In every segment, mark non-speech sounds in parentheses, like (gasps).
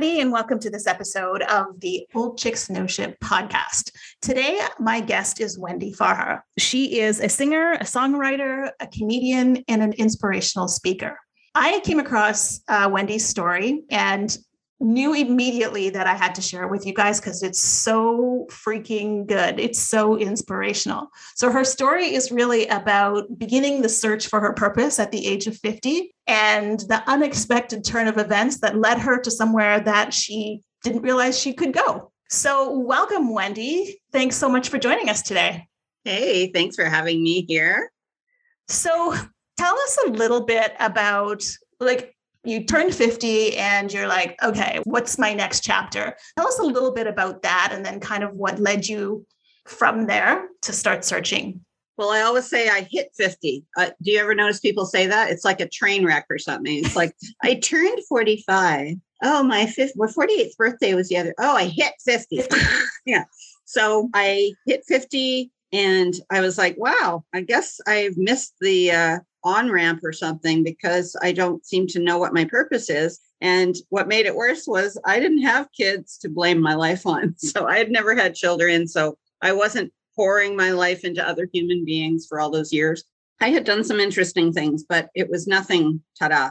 Everybody, and welcome to this episode of the Old Chicks Know Shit podcast. Today, my guest is Wendy Farha. She is a singer, a songwriter, a comedian, and an inspirational speaker. I came across uh, Wendy's story and knew immediately that I had to share it with you guys because it's so freaking good. It's so inspirational. So, her story is really about beginning the search for her purpose at the age of 50 and the unexpected turn of events that led her to somewhere that she didn't realize she could go. So, welcome, Wendy. Thanks so much for joining us today. Hey, thanks for having me here. So, tell us a little bit about like you turned 50 and you're like, okay, what's my next chapter? Tell us a little bit about that and then kind of what led you from there to start searching. Well, I always say I hit 50. Uh, do you ever notice people say that? It's like a train wreck or something. It's like, (laughs) I turned 45. Oh, my fifth, my 48th birthday was the other. Oh, I hit 50. (laughs) yeah. So I hit 50 and I was like, wow, I guess I've missed the uh, on ramp or something because I don't seem to know what my purpose is. And what made it worse was I didn't have kids to blame my life on. (laughs) So I had never had children. So I wasn't pouring my life into other human beings for all those years. I had done some interesting things, but it was nothing ta da.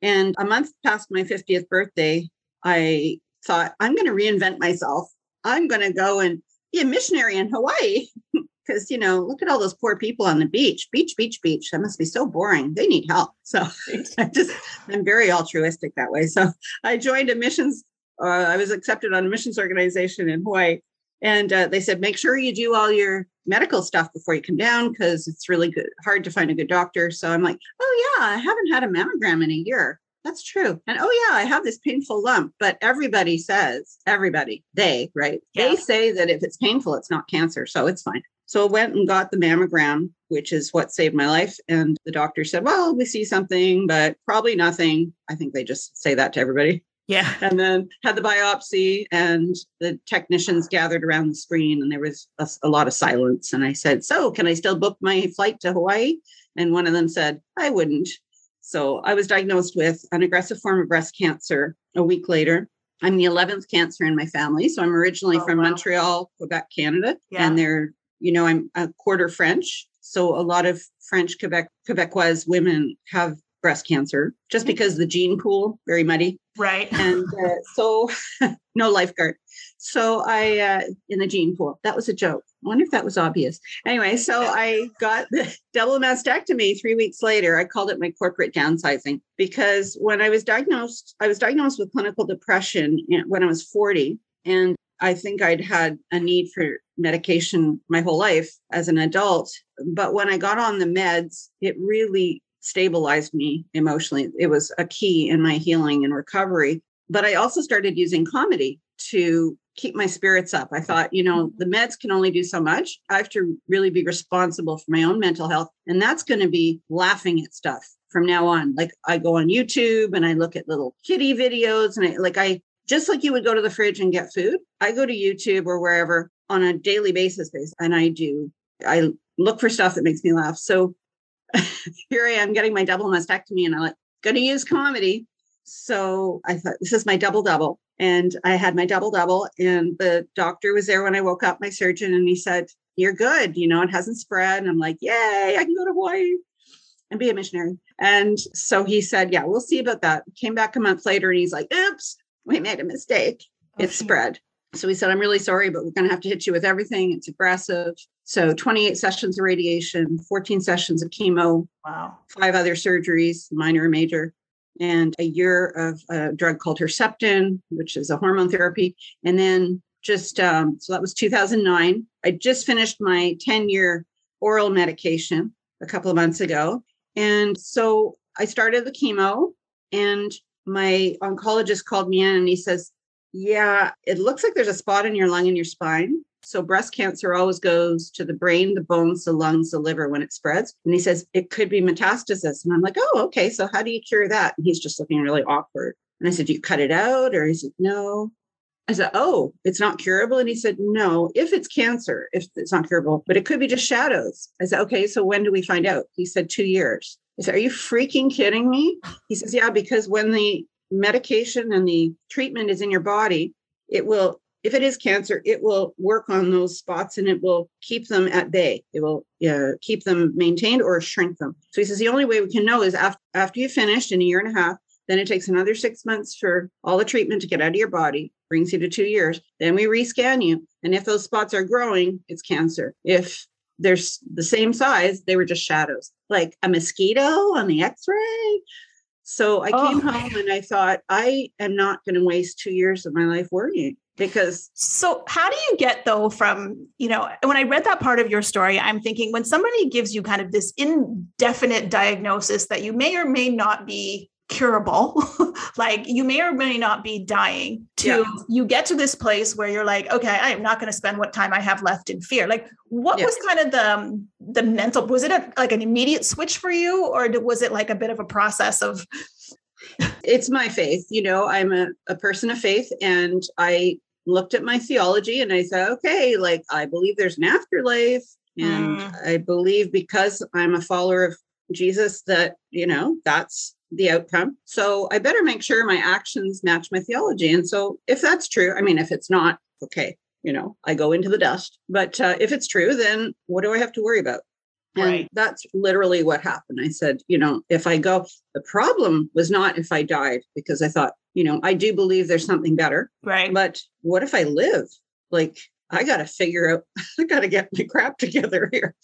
And a month past my 50th birthday, I thought, I'm going to reinvent myself. I'm going to go and be a missionary in Hawaii. (laughs) because you know look at all those poor people on the beach beach beach beach that must be so boring they need help so (laughs) i just i'm very altruistic that way so i joined a missions uh, i was accepted on a missions organization in hawaii and uh, they said make sure you do all your medical stuff before you come down because it's really good hard to find a good doctor so i'm like oh yeah i haven't had a mammogram in a year that's true. And oh, yeah, I have this painful lump, but everybody says, everybody, they, right? Yeah. They say that if it's painful, it's not cancer. So it's fine. So I went and got the mammogram, which is what saved my life. And the doctor said, Well, we see something, but probably nothing. I think they just say that to everybody. Yeah. (laughs) And then had the biopsy, and the technicians gathered around the screen, and there was a, a, lot of silence. And I said, So, can I still book my flight to Hawaii? And one of them said, I wouldn't. So I was diagnosed with an aggressive form of breast cancer a week later. I'm the 11th cancer in my family. So I'm originally oh, from wow. Montreal, Quebec, Canada. Yeah. And they're you know, I'm a quarter French. So a lot of French Quebec Quebecois women have breast cancer just mm-hmm. because the gene pool very muddy. Right. (laughs) And uh, so (laughs) no lifeguard. So i uh, in the gene pool. That was a joke. I wonder if that was obvious. Anyway so i got the (laughs) double mastectomy three weeks later. I called it my corporate downsizing because when i was diagnosed i was diagnosed with clinical depression when i was 40 and I think I'd had a need for medication my whole life as an adult. But when I got on the meds, it really stabilized me emotionally. It was a key in my healing and recovery. But I also started using comedy to keep my spirits up. I thought, you know, mm-hmm. the meds can only do so much. I have to really be responsible for my own mental health. And that's going to be laughing at stuff from now on. Like I go on YouTube and I look at little kitty videos and I like I just like you would go to the fridge and get food, I go to YouTube or wherever on a daily basis, and I do, I look for stuff that makes me laugh. So (laughs) here I am getting my double mastectomy, and I'm like, going to use comedy. So I thought, this is my double double. And I had my double double, and the doctor was there when I woke up, my surgeon, and he said, You're good. You know, it hasn't spread. And I'm like, Yay, I can go to Hawaii and be a missionary. And so he said, Yeah, we'll see about that. Came back a month later and he's like, Oops, we made a mistake. Oh, it spread. So we said, I'm really sorry, but we're going to have to hit you with everything. It's aggressive. So 28 sessions of radiation, 14 sessions of chemo, wow, five other surgeries, minor and major, and a year of a drug called Herceptin, which is a hormone therapy. And then just, um, so that was 2009. I just finished my 10 year oral medication a couple of months ago. And so I started the chemo, and my oncologist called me in and he says, Yeah, it looks like there's a spot in your lung and your spine. So breast cancer always goes to the brain, the bones, the lungs, the liver when it spreads. And he says it could be metastasis. And I'm like, oh, okay. So how do you cure that? And he's just looking really awkward. And I said, do you cut it out? Or he said, no. I said, oh, it's not curable. And he said, no, if it's cancer, if it's not curable, but it could be just shadows. I said, okay, so when do we find out? He said, two years. I said, are you freaking kidding me? He says, yeah, because when the medication and the treatment is in your body, it will if it is cancer, it will work on those spots and it will keep them at bay. It will uh, keep them maintained or shrink them. So he says the only way we can know is after, after you finished in a year and a half, then it takes another six months for all the treatment to get out of your body, brings you to two years. Then we rescan you. And if those spots are growing, it's cancer. If they're the same size, they were just shadows, like a mosquito on the x ray. So I came oh. home and I thought, I am not going to waste two years of my life worrying because so how do you get though from you know when i read that part of your story i'm thinking when somebody gives you kind of this indefinite diagnosis that you may or may not be curable (laughs) like you may or may not be dying to yeah. you get to this place where you're like okay i am not going to spend what time i have left in fear like what was kind of the um, the mental was it a, like an immediate switch for you or was it like a bit of a process of (laughs) it's my faith you know i'm a, a person of faith and i looked at my theology and I said, okay, like I believe there's an afterlife. And mm. I believe because I'm a follower of Jesus that, you know, that's the outcome. So I better make sure my actions match my theology. And so if that's true, I mean, if it's not, okay, you know, I go into the dust. But uh, if it's true, then what do I have to worry about? And right. that's literally what happened. I said, you know, if I go, the problem was not if I died, because I thought, you know, I do believe there's something better. Right. But what if I live? Like, I got to figure out, (laughs) I got to get my crap together here.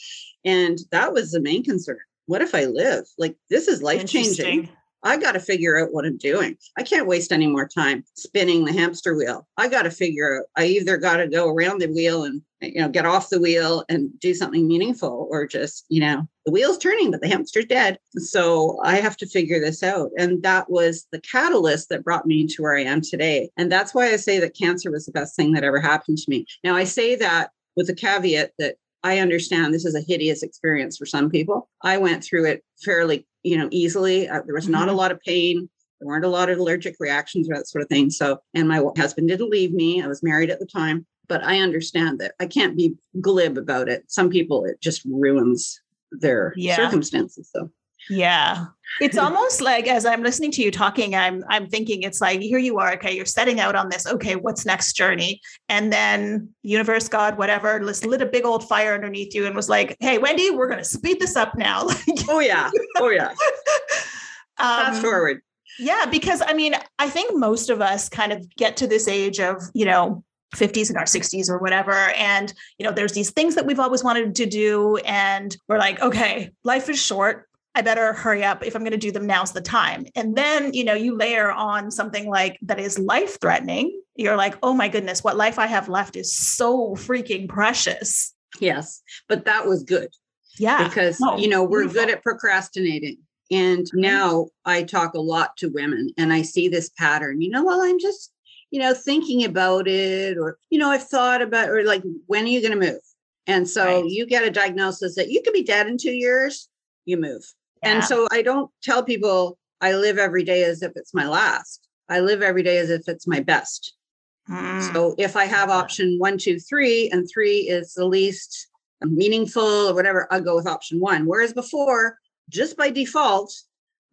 And that was the main concern. What if I live? Like, this is life changing. I got to figure out what I'm doing. I can't waste any more time spinning the hamster wheel. I got to figure out, I either got to go around the wheel and, you know, get off the wheel and do something meaningful or just, you know, the wheel's turning, but the hamster's dead. So I have to figure this out. And that was the catalyst that brought me to where I am today. And that's why I say that cancer was the best thing that ever happened to me. Now, I say that with the caveat that I understand this is a hideous experience for some people. I went through it fairly, you know, easily. Uh, there was not mm-hmm. a lot of pain. There weren't a lot of allergic reactions or that sort of thing. So, and my husband didn't leave me. I was married at the time, but I understand that I can't be glib about it. Some people, it just ruins their yeah. circumstances. So, yeah. It's (laughs) almost like as I'm listening to you talking, I'm I'm thinking it's like here you are, okay, you're setting out on this, okay, what's next journey? And then universe, God, whatever, just lit a big old fire underneath you and was like, hey, Wendy, we're gonna speed this up now. (laughs) oh yeah. Oh yeah. (laughs) um, Fast forward. Yeah, because I mean, I think most of us kind of get to this age of, you know, 50s and our 60s or whatever and you know there's these things that we've always wanted to do and we're like okay life is short I better hurry up. If I'm going to do them, now's the time. And then, you know, you layer on something like that is life threatening. You're like, oh my goodness, what life I have left is so freaking precious. Yes. But that was good. Yeah. Because, no, you know, we're beautiful. good at procrastinating. And mm-hmm. now I talk a lot to women and I see this pattern, you know, well, I'm just, you know, thinking about it or, you know, I've thought about, or like, when are you going to move? And so right. you get a diagnosis that you could be dead in two years, you move. And so I don't tell people I live every day as if it's my last. I live every day as if it's my best. Mm. So if I have option one, two, three, and three is the least meaningful or whatever, I'll go with option one. Whereas before, just by default,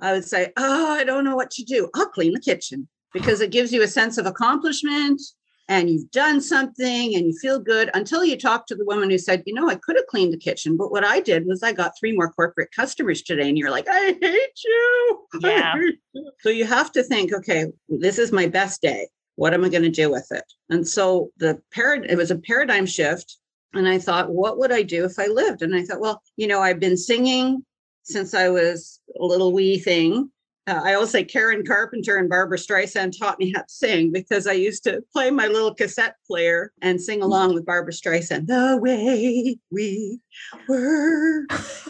I would say, Oh, I don't know what to do. I'll clean the kitchen because it gives you a sense of accomplishment and you've done something and you feel good until you talk to the woman who said, you know, I could have cleaned the kitchen, but what I did was I got three more corporate customers today. And you're like, I hate you. Yeah. Hate you. So you have to think, okay, this is my best day. What am I going to do with it? And so the parad it was a paradigm shift. And I thought, what would I do if I lived? And I thought, well, you know, I've been singing since I was a little wee thing uh, I always say Karen Carpenter and Barbra Streisand taught me how to sing because I used to play my little cassette player and sing along with Barbra Streisand, The Way We Were.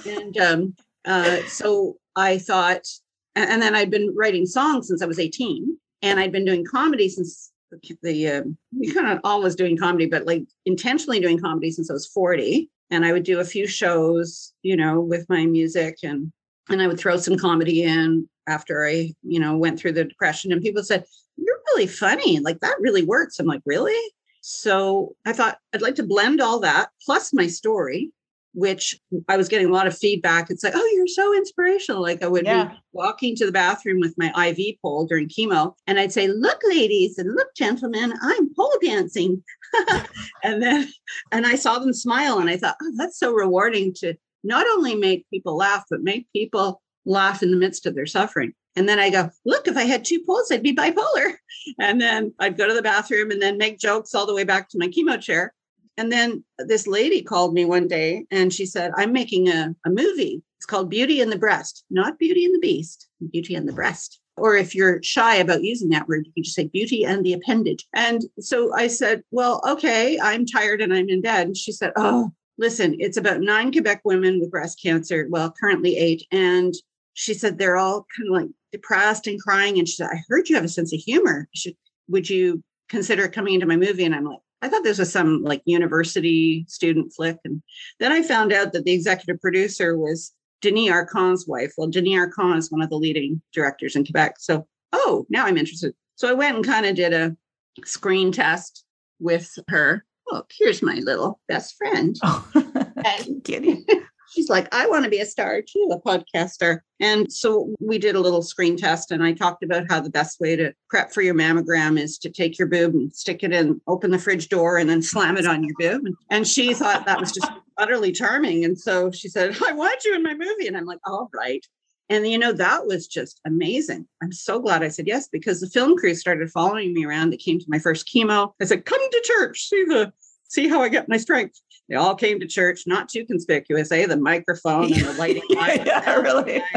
and um, uh, so I thought, and, then I'd been writing songs since I was 18, and I'd been doing comedy since the, the um, you kind of always doing comedy, but like intentionally doing comedy since I was 40. And I would do a few shows, you know, with my music and and I would throw some comedy in after I, you know, went through the depression. And people said, You're really funny. Like that really works. I'm like, Really? So I thought I'd like to blend all that plus my story which I was getting a lot of feedback. It's like, oh, you're so inspirational. Like I would yeah. be walking to the bathroom with my IV pole during chemo, and I'd say, look, ladies, and look, gentlemen, I'm pole dancing. (laughs) and then, and I saw them smile, and I thought, oh, that's so rewarding to not only make people laugh, but make people laugh in the midst of their suffering. And then I go, look, if I had two poles, I'd be bipolar. (laughs) And then I'd go to the bathroom and then make jokes all the way back to my chemo chair. And then this lady called me one day and she said, I'm making a, a movie. It's called Beauty and the Breast, not Beauty and the Beast, Beauty and the Breast. Or if you're shy about using that word, you can just say beauty and the appendage. And so I said, Well, okay, I'm tired and I'm in bed. And she said, Oh, listen, it's about nine Quebec women with breast cancer. Well, currently eight. And she said they're all kind of like depressed and crying. And she said, I heard you have a sense of humor. Should, would you consider coming into my movie? And I'm like, I thought this was some like university student flick. And then I found out that the executive producer was Denys Arcand's wife. Well, Denys Arcand is one of the leading directors in Quebec. So, oh, now I'm interested. So I went and kind of did a screen test with her. Oh, here's my little best friend. Oh, (laughs) and, kidding (laughs) she's like, I want to be a star too, a podcaster. And so we did a little screen test, and I talked about how the best way to prep for your mammogram is to take your boob and stick it in, open the fridge door, and then slam it on your boob. And she thought that was just utterly charming. And so she said, I want you in my movie. And I'm like, all right. And you know, that was just amazing. I'm so glad I said yes because the film crew started following me around. They came to my first chemo. I said, come to church, see the see how I get my strength. They all came to church, not too conspicuous, eh? The microphone and the (laughs) lighting. yeah, really. (laughs)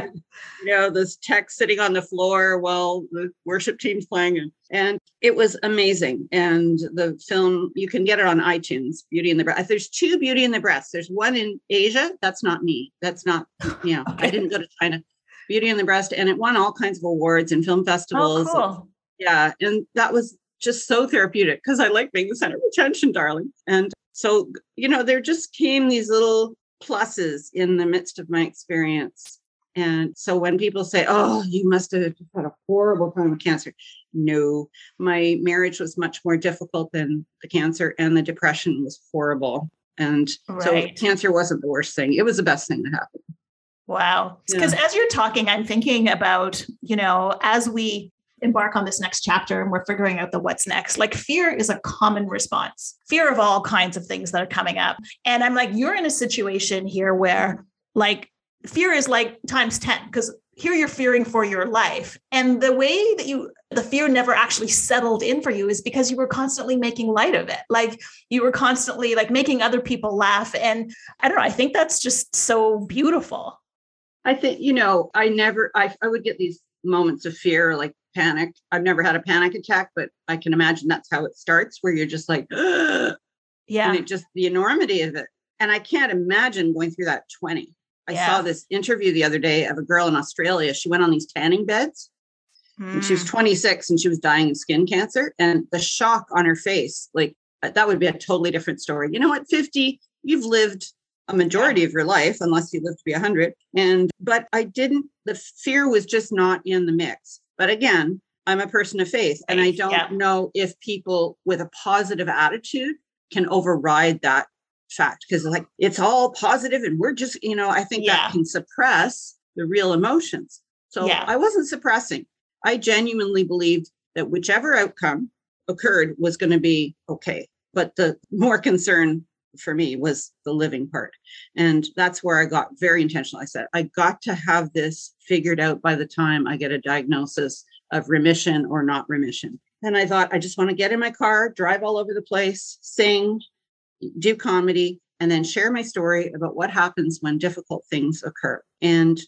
you know, this tech sitting on the floor while the worship team's playing. And, and it was amazing. And the film, you can get it on iTunes, Beauty in the Breast. There's two Beauty in the Breast. There's one in Asia. That's not me. That's not, you know, (laughs) okay. I didn't go to China. Beauty in the Breast. And it won all kinds of awards and film oh, festivals. Oh, cool. yeah. And that was just so therapeutic because I like being the center of attention, darling. And so, you know, there just came these little pluses in the midst of my experience. And so when people say, oh, you must have had a horrible time with cancer, no, my marriage was much more difficult than the cancer, and the depression was horrible. And right. so cancer wasn't the worst thing, it was the best thing that happened. Wow. Because yeah. as you're talking, I'm thinking about, you know, as we embark on this next chapter and we're figuring out the what's next. Like fear is a common response, fear of all kinds of things that are coming up. And I'm like, you're in a situation here where like fear is like times 10 because here you're fearing for your life. And the way that you, the fear never actually settled in for you is because you were constantly making light of it. Like you were constantly like making other people laugh. And I don't know, I think that's just so beautiful. I think, you know, I never, I, I would get these moments of fear, like panic. I've never had a panic attack, but I can imagine that's how it starts, where you're just like, Ugh! (gasps) yeah, and it just the enormity of it. And I can't imagine going through that 20. I yeah. saw this interview the other day of a girl in Australia. She went on these tanning beds. Mm. And she was hmm. 26 and she was dying of skin cancer. And the shock on her face, like uh, that would be a totally different story. You know what? 50, you've lived a majority of your life, unless you live to be 100. And, but I didn't, the fear was just not in the mix. But again, I'm a person of faith, and I don't yeah. know if people with a positive attitude can override that fact because like it's all positive and we're just, you know, I think yeah. that can suppress the real emotions. So yeah. I wasn't suppressing. I genuinely believed that whichever outcome occurred was going to be okay. But the more concern for me was the living part. And that's where I got very intentional. I said, I got to have this figured out by the time I get a diagnosis of remission or not remission. And I thought, I just want to get in my car, drive all over the place, sing, do comedy, and then share my story about what happens when difficult things occur. And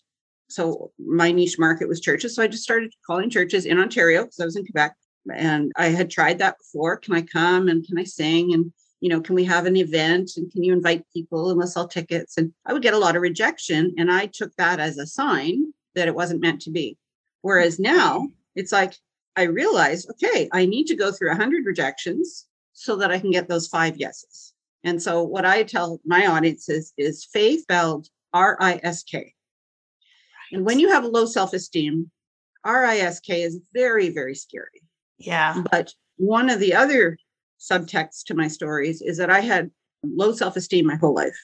so my niche market was churches. So I just started calling churches in Ontario because I was in Quebec. And I had tried that before. Can I come and can I sing? And you know, can we have an event and can you invite people and we'll sell tickets? And I would get a lot of rejection. And I took that as a sign that it wasn't meant to be. Whereas now it's like, I realize, okay, I need to go through 100 rejections so that I can get those five yeses. And so what I tell my audience is, faith spelled R-I-S-K. And when you have a low self-esteem, R-I-S-K is very, very scary. Yeah. But one of the other subtexts to my stories is that I had low self-esteem my whole life.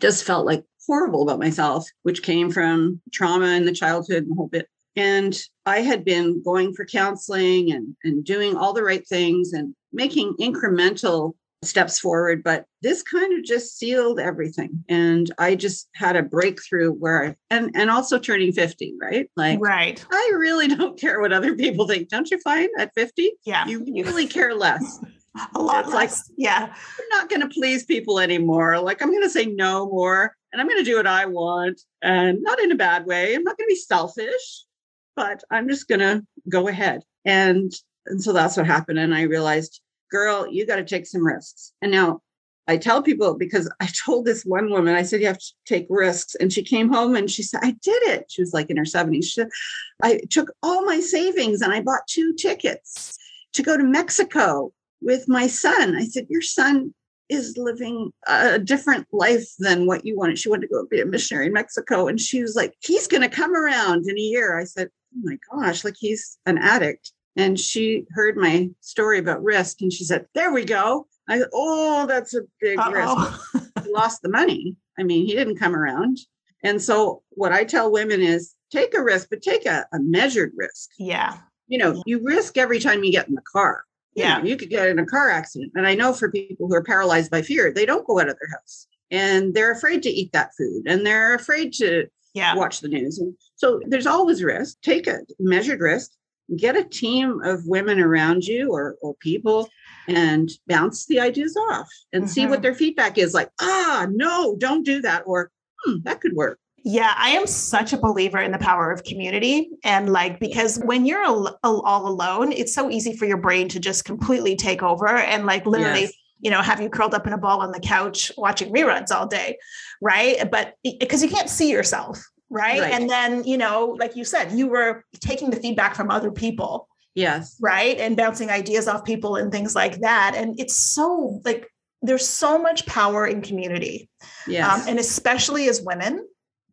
Just felt like horrible about myself, which came from trauma in the childhood and the whole bit. And I had been going for counseling and, and doing all the right things and making incremental steps forward. But this kind of just sealed everything. And I just had a breakthrough where I, and, and also turning 50, right? Like, right. I really (laughs) don't care what other people think. Don't you find at 50? Yeah. You really care less. (laughs) a lot It's like- yeah. I'm not going to please people anymore. Like I'm going to say no more and I'm going to do what I want and not in a bad way. I'm not going to be selfish, but I'm just going to go ahead. And and so that's what happened and I realized, girl, you got to take some risks. And now I tell people because I told this one woman, I said, you have to take risks. And she came home and she said, I did it. She was like in her 70s. She I took all my savings and I bought two tickets to go to Mexico with my son. I said, Your son is living a different life than what you wanted. She wanted to go be a missionary in Mexico. And she was like, He's going to come around in a year. I said, Oh my gosh, like he's an addict. And she heard my story about risk and she said, There we go. I said, oh, that's a big risk. Uh-oh. (laughs) He lost the money. I mean, he didn't come around. And so what I tell women is take a risk, but take a, a measured risk. yeah. You know, you risk every time you get in the car. You Yeah. know, you could get in a car accident. And I know for people who are paralyzed by fear, they don't go out of their house and they're afraid to eat that food and they're afraid to Yeah. watch the news. And so there's always risk. Take a measured risk, get a team of women around you or, or people and bounce the ideas off and see what Mhm. their feedback is like, ah, no, don't do that. Or, hmm, that could work. Yeah, I am such a believer in the power of community. And like, because when you're al- al- all alone, it's so easy for your brain to just completely take over and like literally, Yes. you know, have you curled up in a ball on the couch watching reruns all day. Right. But because you can't see yourself. Right? Right. And then, you know, like you said, you were taking the feedback from other people. Yes. right and bouncing ideas off people and things like that and it's so like there's so much power in community Yes. um, and especially as women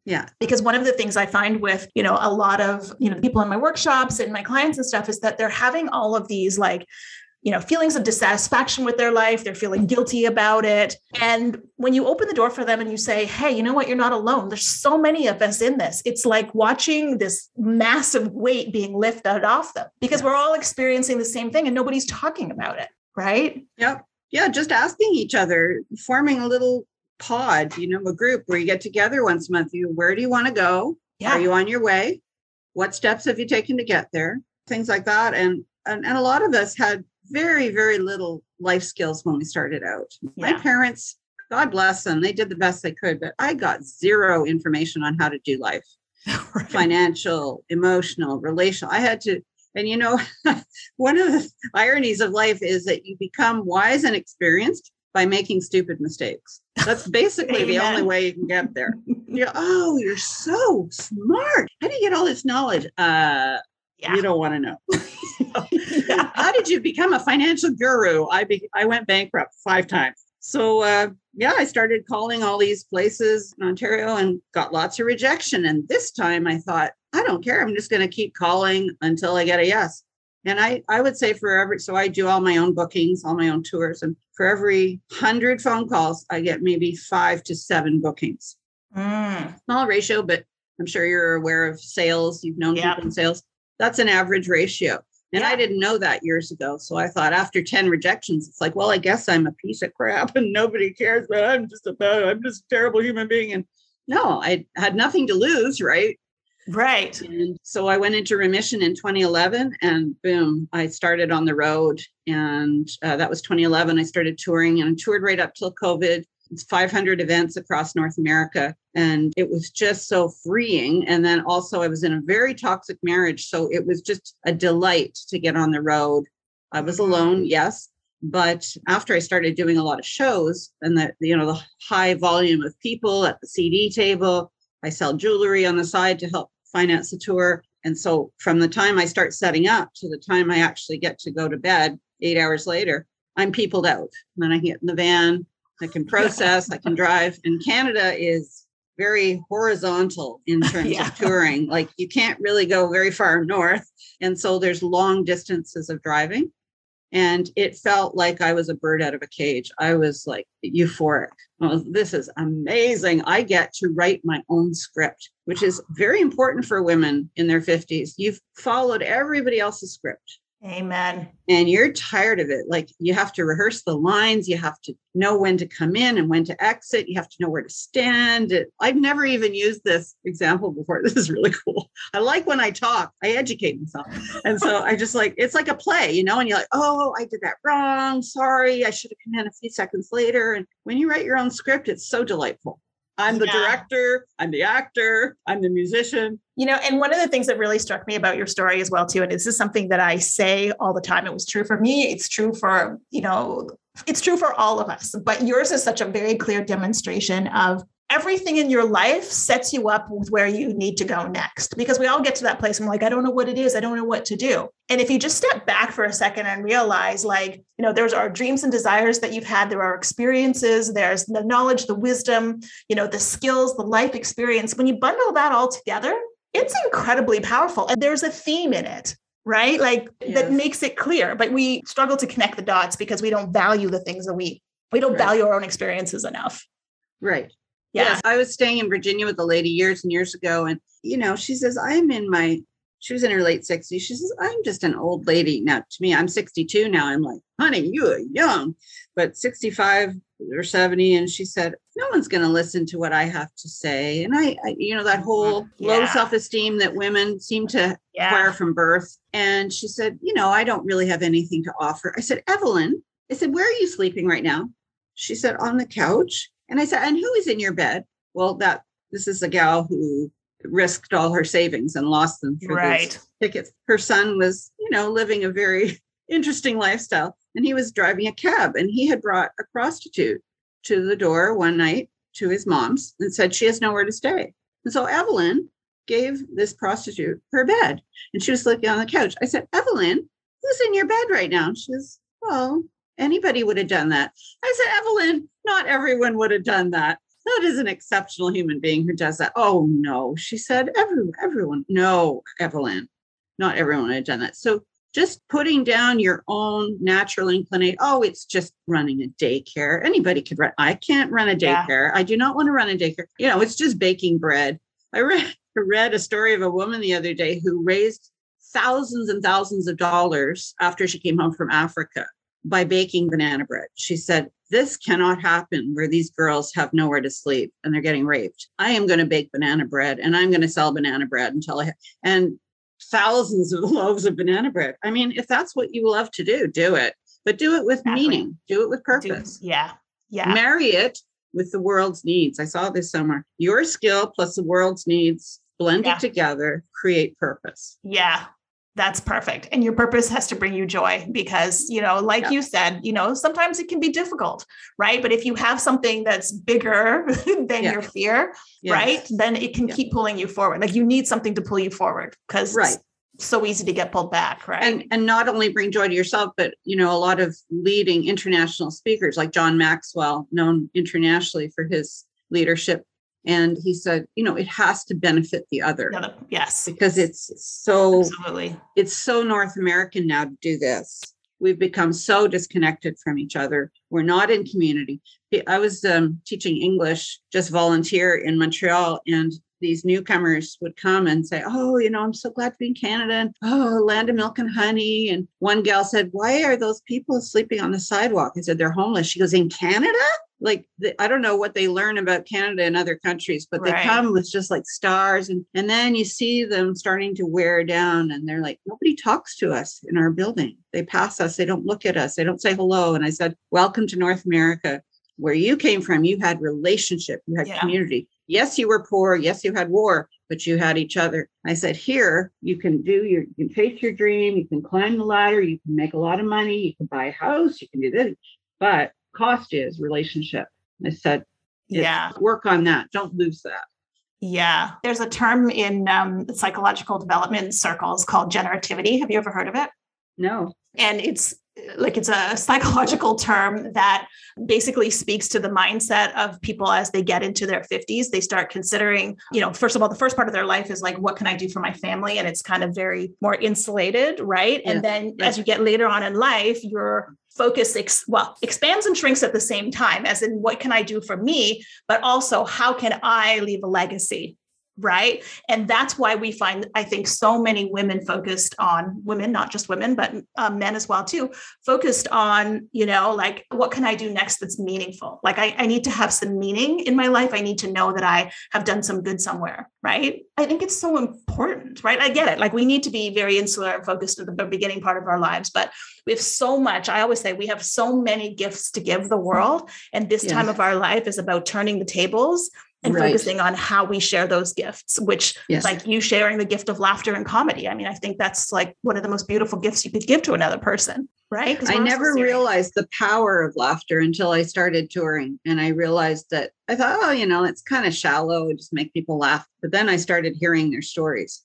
yeah. because one of the things i find with you know a lot of you know people in my workshops and my clients and stuff is that they're having all of these like you know feelings of dissatisfaction with their life they're feeling guilty about it and when you open the door for them and you say hey you know what you're not alone there's so many of us in this it's like watching this massive weight being lifted off them because Yeah. we're all experiencing the same thing and nobody's talking about it right Yep. Yeah. Just asking each other, forming a little pod, you know, a group where you get together once a month. You, where do you want to go? yeah Are you on your way? What steps have you taken to get there? Things like that. And and, and a lot of us had very, very little life skills when we started out. My parents, God bless them, they did the best they could, but I got zero information on how to do life. (laughs) Right. financial, emotional, relational. I had to, and you know, (laughs) one of the ironies of life is that you become wise and experienced by making stupid mistakes. That's basically the only way you can get there. (laughs) You oh, you're so smart. How do you get all this knowledge? Uh, yeah you don't want to know. (laughs) yeah How did you become a financial guru? I be, I went bankrupt five times. So uh, yeah, I started calling all these places in Ontario and got lots of rejection. And this time I thought, I don't care. I'm just going to keep calling until I get a yes. And I, I would say for every, so I do all my own bookings, all my own tours. And for every hundred phone calls, I get maybe five to seven bookings. Mm, Small ratio, but I'm sure you're aware of sales. You've known Yeah. people in sales. That's an average ratio. And I didn't know that years ago. So I thought after 10 rejections, it's like, well, I guess I'm a piece of crap and nobody cares, but I'm just a bad, I'm just a terrible human being. And no, I had nothing to lose, right? Right And so I went into remission in 2011 and boom, I started on the road. And uh, that was 2011. I started touring and I toured right up till COVID. It's 500 events across North America. And it was just so freeing. And then also, I was in a very toxic marriage. So it was just a delight to get on the road. I was alone, yes. But after I started doing a lot of shows and the, you know, the high volume of people at the CD table, I sell jewelry on the side to help finance the tour. And so from the time I start setting up to the time I actually get to go to bed eight hours later, I'm peopled out. And then I get in the van, I can process, I can drive. And Canada is very horizontal in (laughs) terms Yeah. of touring. Like you can't really go very far north. And so there's long distances of driving. And it felt like I was a bird out of a cage. I was like euphoric. Oh, this is amazing. I get to write my own script, which is very important for women in their 50s. You've followed everybody else's script Amen. and you're tired of it. Like you have to rehearse the lines, you have to know when to come in and when to exit, you have to know where to stand. I've never even used this example before. (laughs) This is really cool. I like when I talk, I educate myself. And so I just like it's like a play, you know, and you're like, oh, I did that wrong. Sorry, I should have come in a few seconds later. And when you write your own script, it's so delightful. I'm the Yeah. director, I'm the actor, I'm the musician. You know, and one of the things that really struck me about your story as well, too, and this is something that I say all the time. It was true for me. It's true for, you know, it's true for all of us. But yours is such a very clear demonstration of everything in your life sets you up with where you need to go next. Because we all get to that place and we're like, I don't know what it is. I don't know what to do. And if you just step back for a second and realize, like, you know, there's our dreams and desires that you've had, there are experiences, there's the knowledge, the wisdom, you know, the skills, the life experience. When you bundle that all together, it's incredibly powerful. And there's a theme in it, right? Like that makes it clear. But we struggle to connect the dots because we don't value the things that we we don't Right. value our own experiences enough. Right. Yeah. Yes, I was staying in Virginia with a lady years and years ago. And, you know, she says, I'm in my, she was in her late 60s. She says, I'm just an old lady. Now, to me, I'm 62 now. I'm like, honey, you are young, but 65 or 70. And she said, no one's going to listen to what I have to say. And I, I you know, that mm, whole low self esteem that women seem to acquire from birth. And she said, you know, I don't really have anything to offer. I said, Evelyn, I said, where are you sleeping right now? She said, on the couch. And I said, and who is in your bed? Well, that this is a gal who risked all her savings and lost them for Right. these tickets. Her son was, you know, living a very (laughs) interesting lifestyle and he was driving a cab and he had brought a prostitute to the door one night to his mom's and said she has nowhere to stay. And so Evelyn gave this prostitute her bed and she was sleeping on the couch. I said, Evelyn, who's in your bed right now? She says, Well, anybody would have done that. I said, Evelyn, not everyone would have done that. That is an exceptional human being who does that. Oh no, she said, Every, everyone. No, Evelyn, not everyone would have done that. So just putting down your own natural inclination. Oh, it's just running a daycare. Anybody could run. I can't run a Yeah. daycare. I do not want to run a daycare. You know, it's just baking bread. I read, I (laughs) read a story of a woman the other day who raised thousands and thousands of dollars after she came home from Africa by baking banana bread. She said, This cannot happen where these girls have nowhere to sleep and they're getting raped. I am going to bake banana bread and I'm going to sell banana bread until I, and thousands of (laughs) loaves of banana bread. I mean, if that's what you love to do, do it, but do it with Exactly. meaning, do it with Do- purpose yeah. Yeah. marry it with the world's needs. I saw this somewhere. Your skill plus the world's needs blended Yeah. together create purpose. Yeah. That's perfect. And your purpose has to bring you joy because, you know, like Yeah. you said, you know, sometimes it can be difficult, right? But if you have something that's bigger (laughs) than Yeah. your fear, Yes. right? Then it can Yeah. keep pulling you forward. Like you need something to pull you forward because Right. it's so easy to get pulled back, right? And and not only bring joy to yourself, but you know, a lot of leading international speakers like John Maxwell, known internationally for his leadership. And he said, you know, it has to benefit the other yes. because it's so Absolutely. it's so North American now to do this. We've become so disconnected from each other. We're not in community. I was um, teaching English, just volunteer in Montreal, and these newcomers would come and say, "Oh, you know, I'm so glad to be in Canada, and oh, land of milk and honey." And one gal said, "Why are those people sleeping on the sidewalk?" I said, "They're homeless." She goes, "In Canada?" Like the, I don't know what they learn about Canada and other countries, but they Right. come with just like stars, and and then you see them starting to wear down, and they're like, nobody talks to us in our building. They pass us, they don't look at us, they don't say hello. And I said, "Welcome to North America, where you came from. You had relationship, you had Yeah. community. Yes, you were poor. Yes, you had war, but you had each other." I said, "Here, you can do your, you can chase your dream, you can climb the ladder, you can make a lot of money, you can buy a house, you can do this, but cost is relationship." I said, Yeah. work on that. Don't lose that. Yeah. There's a term in um, psychological development circles called generativity. Have you ever heard of it? No. And it's like it's a psychological term that basically speaks to the mindset of people as they get into their 50s they start considering you know first of all the first part of their life is like what can i do for my family? And it's kind of very more insulated right? Yeah. and then as you get later on in life your focus ex- well expands and shrinks at the same time as in what can i do for me? But also how can i leave a legacy right? And that's why we find i think so many women focused on women not just women but um, men as well too focused on you know like what can i do next that's meaningful? Like I, I need to have some meaning in my life. I need to know that i have done some good somewhere right? I think it's so important right? I get it. Like we need to be very insular and focused at the beginning part of our lives but we have so much. I always say we have so many gifts to give the world and this time of our life is about turning the tables and right. focusing on how we share those gifts which yes. like you sharing the gift of laughter and comedy i mean i think that's like one of the most beautiful gifts you could give to another person right i never realized the power of laughter until i started touring and i realized that i thought oh you know it's kind of shallow just make people laugh but then i started hearing their stories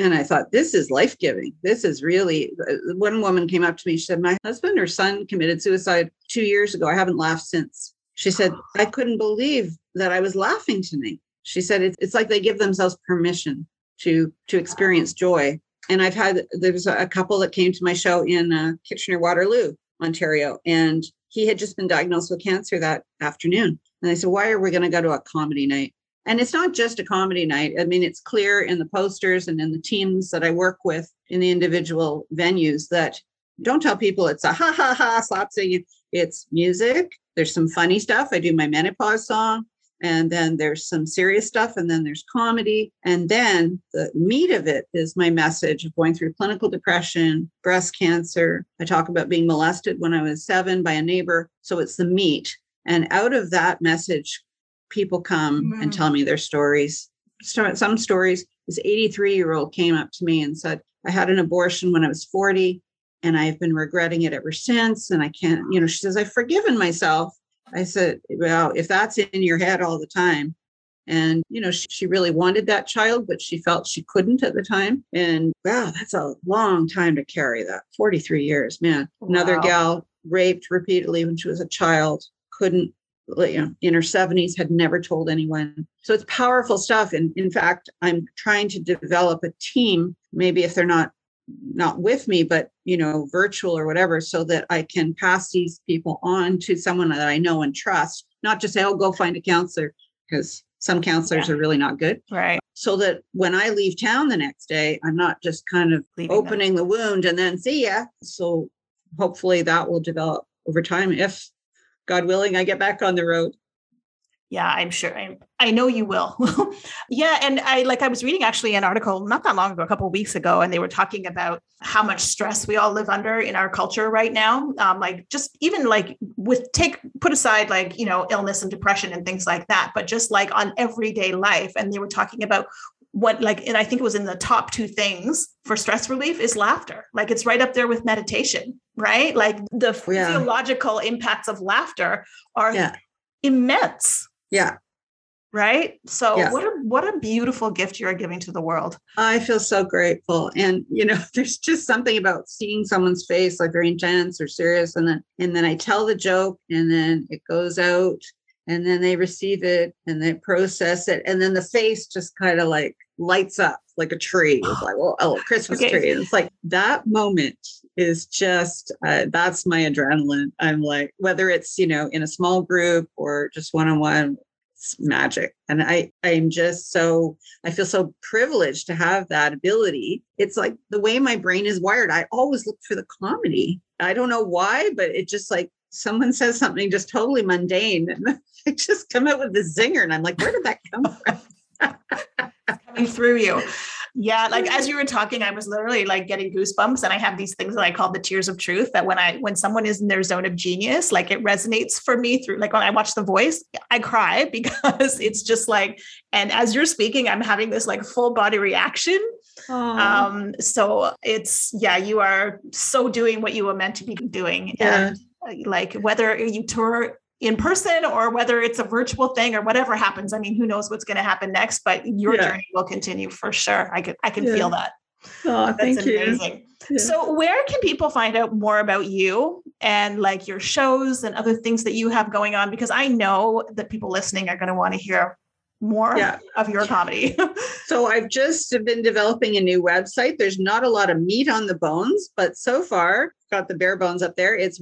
and I thought, this is life giving. This is really. Uh, one woman came up to me. She said, My husband or son committed suicide two years ago. I haven't laughed since. She said, I couldn't believe that I was laughing to me. She said, it's, it's like they give themselves permission to to experience joy. And I've had there's a couple that came to my show in uh, Kitchener Waterloo, Ontario, and he had just been diagnosed with cancer that afternoon. And I said, why are we going to go to a comedy night? And it's not just a comedy night. I mean, it's clear in the posters and in the teams that I work with in the individual venues that don't tell people it's a ha ha ha slap singing. It's music. There's some funny stuff. I do my menopause song and then there's some serious stuff and then there's comedy and then the meat of it is my message of going through clinical depression breast cancer i talk about being molested when i was seven by a neighbor so it's the meat and out of that message people come mm. and tell me their stories some stories this 83 year old came up to me and said i had an abortion when i was 40 and i've been regretting it ever since and i can't you know she says i've forgiven myself I said, well, if that's in your head all the time, and, you know, she, she, really wanted that child, but she felt she couldn't at the time. And wow, that's a long time to carry that 43 years, man. Wow. Another gal raped repeatedly when she was a child, couldn't, you know, in her 70s, had never told anyone. So it's powerful stuff. And in fact, I'm trying to develop a team, maybe if they're not not with me, but you know, virtual or whatever, so that I can pass these people on to someone that I know and trust, not just say, oh, go find a counselor, because some counselors yeah. are really not good. Right. So that when I leave town the next day, I'm not just kind of Leaving opening them. the wound and then see ya. So hopefully that will develop over time if God willing, I get back on the road yeah i'm sure i, I know you will. (laughs) Yeah and i like i was reading actually an article not that long ago a couple of weeks ago and they were talking about how much stress we all live under in our culture right now. Um, like just even like with take put aside like you know illness and depression and things like that but just like on everyday life and they were talking about what like and i think it was in the top two things for stress relief is laughter. Like it's right up there with meditation right? Like the yeah. physiological impacts of laughter are yeah. immense yeah. Right. So yeah. what a what a beautiful gift you're giving to the world. I feel so grateful. And you know, (laughs) there's just something about seeing someone's face like very intense or serious. And then and then I tell the joke and then it goes out and then they receive it and they process it. And then the face just kind of like lights up like a tree. It's (gasps) like, well, oh, Christmas okay. tree. And it's like that moment is just uh, that's my adrenaline. I'm like, whether it's you know in a small group or just one on one, it's magic. And I I'm just so I feel so privileged to have that ability. It's like the way my brain is wired. I always look for the comedy. I don't know why, but it just like someone says something just totally mundane and (laughs) I just come out with the zinger and I'm like, where did that come from? It's coming through you. Yeah, like as you were talking, I was literally like getting goosebumps, and I have these things that I call the tears of truth. That when I when someone is in their zone of genius, like it resonates for me through. Like when I watch The Voice, I cry (laughs) because it's just like. And as you're speaking, I'm having this like full body reaction. Aww. Um, so it's yeah, you are so doing what you were meant to be doing, yeah. and uh, like whether you tour in person or whether it's a virtual thing or whatever happens. I mean, who knows what's going to happen next, but your yeah. journey will continue for sure. I can I can yeah. feel that. Oh, That's thank amazing. you. Yeah. So where can people find out more about you and like your shows and other things that you have going on? Because I know that people listening are going to want to hear more yeah. of your comedy. (laughs) so I've just been developing a new website. There's not a lot of meat on the bones, but so far got the bare bones up there. It's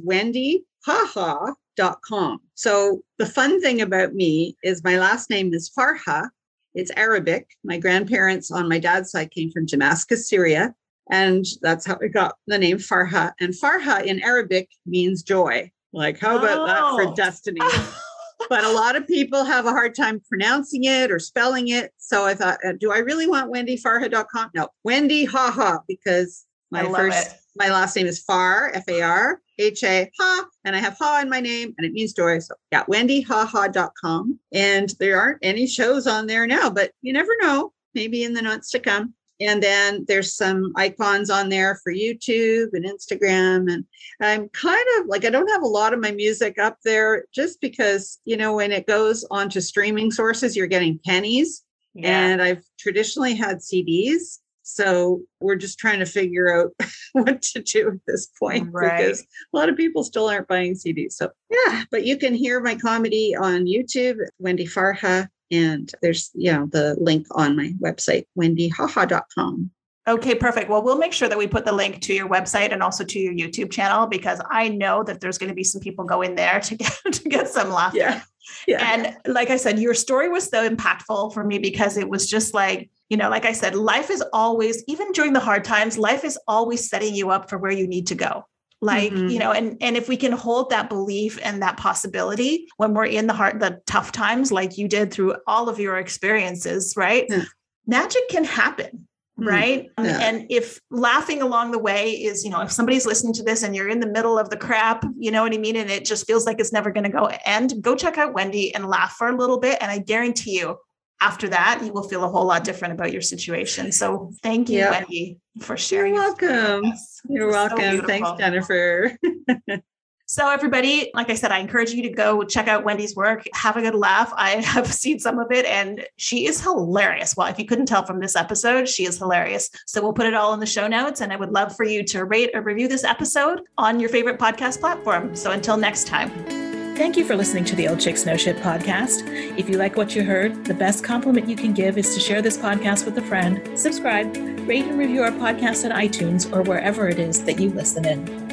wendyhaha.com. So the fun thing about me is my last name is Farha. It's Arabic. My grandparents on my dad's side came from Damascus, Syria. And that's how we got the name Farha. And Farha in Arabic means joy. Like, how about oh. that for oh. destiny? (laughs) but a lot of people have a hard time pronouncing it or spelling it. So I thought, uh, do I really want wendyfarha.com? No, Wendy Haha, because my first, it. my last name is Far, F A R H A Ha, and I have Ha in my name and it means joy. So yeah, wendyhaha.com. And there aren't any shows on there now, but you never know. Maybe in the months to come. And then there's some icons on there for YouTube and Instagram. And I'm kind of like, I don't have a lot of my music up there just because, you know, when it goes onto streaming sources, you're getting pennies. Yeah. And I've traditionally had CDs. So we're just trying to figure out (laughs) what to do at this point right. because a lot of people still aren't buying CDs. So yeah, but you can hear my comedy on YouTube, Wendy Farha, and there's, you know, the link on my website, wendyhaha.com. Okay, perfect. Well, we'll make sure that we put the link to your website and also to your YouTube channel because I know that there's going to be some people go in there to (laughs) get to get some laughter. Yeah. yeah. And like I said, your story was so impactful for me because it was just like, you know, like I said, life is always, even during the hard times, life is always setting you up for where you need to go like mm-hmm. you know and and if we can hold that belief and that possibility when we're in the heart the tough times like you did through all of your experiences right yeah. magic can happen mm. right yeah. and if laughing along the way is you know if somebody's listening to this and you're in the middle of the crap you know what i mean and it just feels like it's never going to go end go check out wendy and laugh for a little bit and i guarantee you after that, you will feel a whole lot different about your situation. So thank you, yep. Wendy, for sharing. You're welcome. You're welcome. So Thanks, Jennifer. (laughs) so, everybody, like I said, I encourage you to go check out Wendy's work, have a good laugh. I (laughs) have seen some of it, and she is hilarious. Well, if you couldn't tell from this episode, she is hilarious. So, we'll put it all in the show notes, and I would love for you to rate or review this episode on your favorite podcast platform. So, until next time. Thank you for listening to the Old Chicks Know Shit podcast. If you like what you heard, the best compliment you can give is to share this podcast with a friend, subscribe, rate and review our podcast on iTunes or wherever it is that you listen in.